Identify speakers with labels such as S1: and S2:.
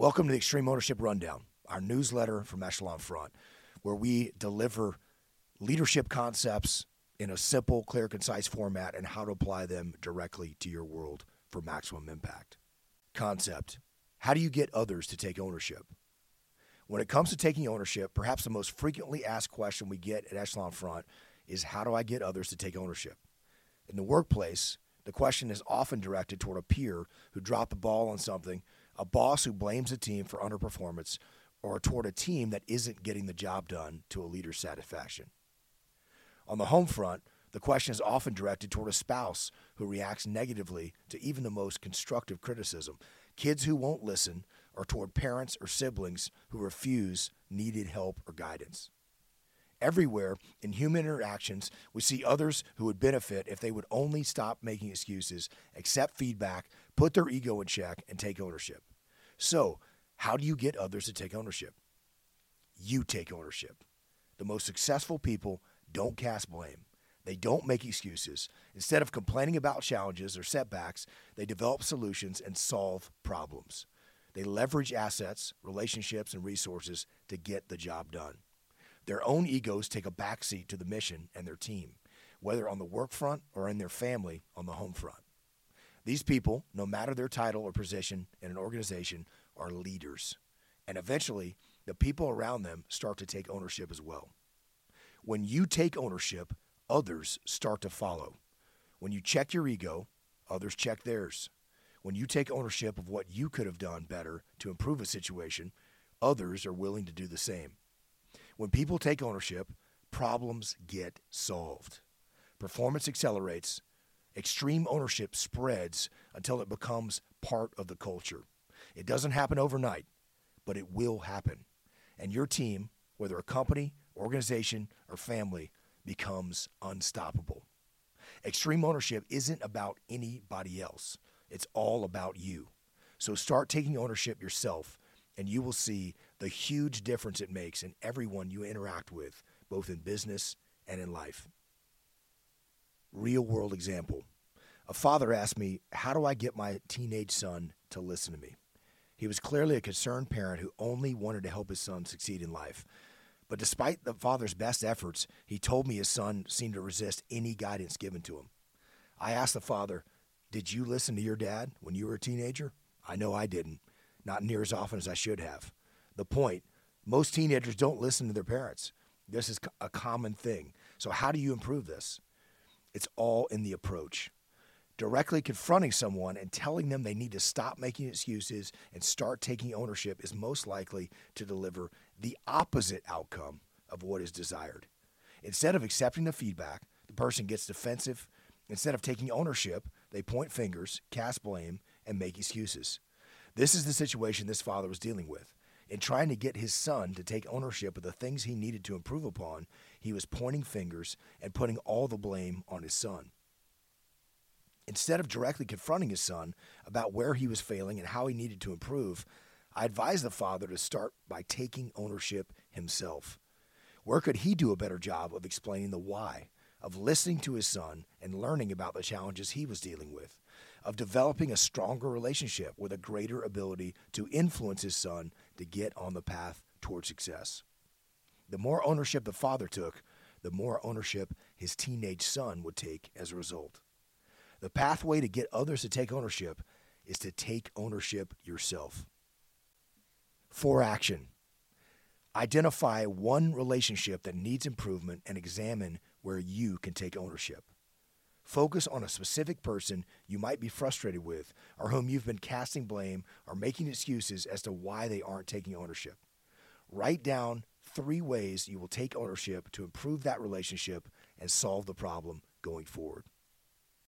S1: Welcome to the Extreme Ownership Rundown, our newsletter from Echelon Front, where we deliver leadership concepts in a simple, clear, concise format and how to apply them directly to your world for maximum impact. Concept How do you get others to take ownership? When it comes to taking ownership, perhaps the most frequently asked question we get at Echelon Front is how do I get others to take ownership? In the workplace, the question is often directed toward a peer who dropped the ball on something, a boss who blames a team for underperformance, or toward a team that isn't getting the job done to a leader's satisfaction. On the home front, the question is often directed toward a spouse who reacts negatively to even the most constructive criticism, kids who won't listen, or toward parents or siblings who refuse needed help or guidance. Everywhere in human interactions, we see others who would benefit if they would only stop making excuses, accept feedback, put their ego in check, and take ownership. So, how do you get others to take ownership? You take ownership. The most successful people don't cast blame. They don't make excuses. Instead of complaining about challenges or setbacks, they develop solutions and solve problems. They leverage assets, relationships, and resources to get the job done. Their own egos take a backseat to the mission and their team, whether on the work front or in their family on the home front. These people, no matter their title or position in an organization, are leaders. And eventually, the people around them start to take ownership as well. When you take ownership, others start to follow. When you check your ego, others check theirs. When you take ownership of what you could have done better to improve a situation, others are willing to do the same. When people take ownership, problems get solved. Performance accelerates, extreme ownership spreads until it becomes part of the culture. It doesn't happen overnight, but it will happen. And your team, whether a company, organization, or family, becomes unstoppable. Extreme ownership isn't about anybody else, it's all about you. So start taking ownership yourself, and you will see the huge difference it makes in everyone you interact with, both in business and in life. Real world example. A father asked me, How do I get my teenage son to listen to me? He was clearly a concerned parent who only wanted to help his son succeed in life. But despite the father's best efforts, he told me his son seemed to resist any guidance given to him. I asked the father, Did you listen to your dad when you were a teenager? I know I didn't, not near as often as I should have. The point most teenagers don't listen to their parents. This is a common thing. So, how do you improve this? It's all in the approach. Directly confronting someone and telling them they need to stop making excuses and start taking ownership is most likely to deliver the opposite outcome of what is desired. Instead of accepting the feedback, the person gets defensive. Instead of taking ownership, they point fingers, cast blame, and make excuses. This is the situation this father was dealing with. In trying to get his son to take ownership of the things he needed to improve upon, he was pointing fingers and putting all the blame on his son. Instead of directly confronting his son about where he was failing and how he needed to improve, I advised the father to start by taking ownership himself. Where could he do a better job of explaining the why, of listening to his son and learning about the challenges he was dealing with, of developing a stronger relationship with a greater ability to influence his son to get on the path toward success? The more ownership the father took, the more ownership his teenage son would take as a result. The pathway to get others to take ownership is to take ownership yourself for action. Identify one relationship that needs improvement and examine where you can take ownership. Focus on a specific person you might be frustrated with or whom you've been casting blame or making excuses as to why they aren't taking ownership. Write down three ways you will take ownership to improve that relationship and solve the problem going forward.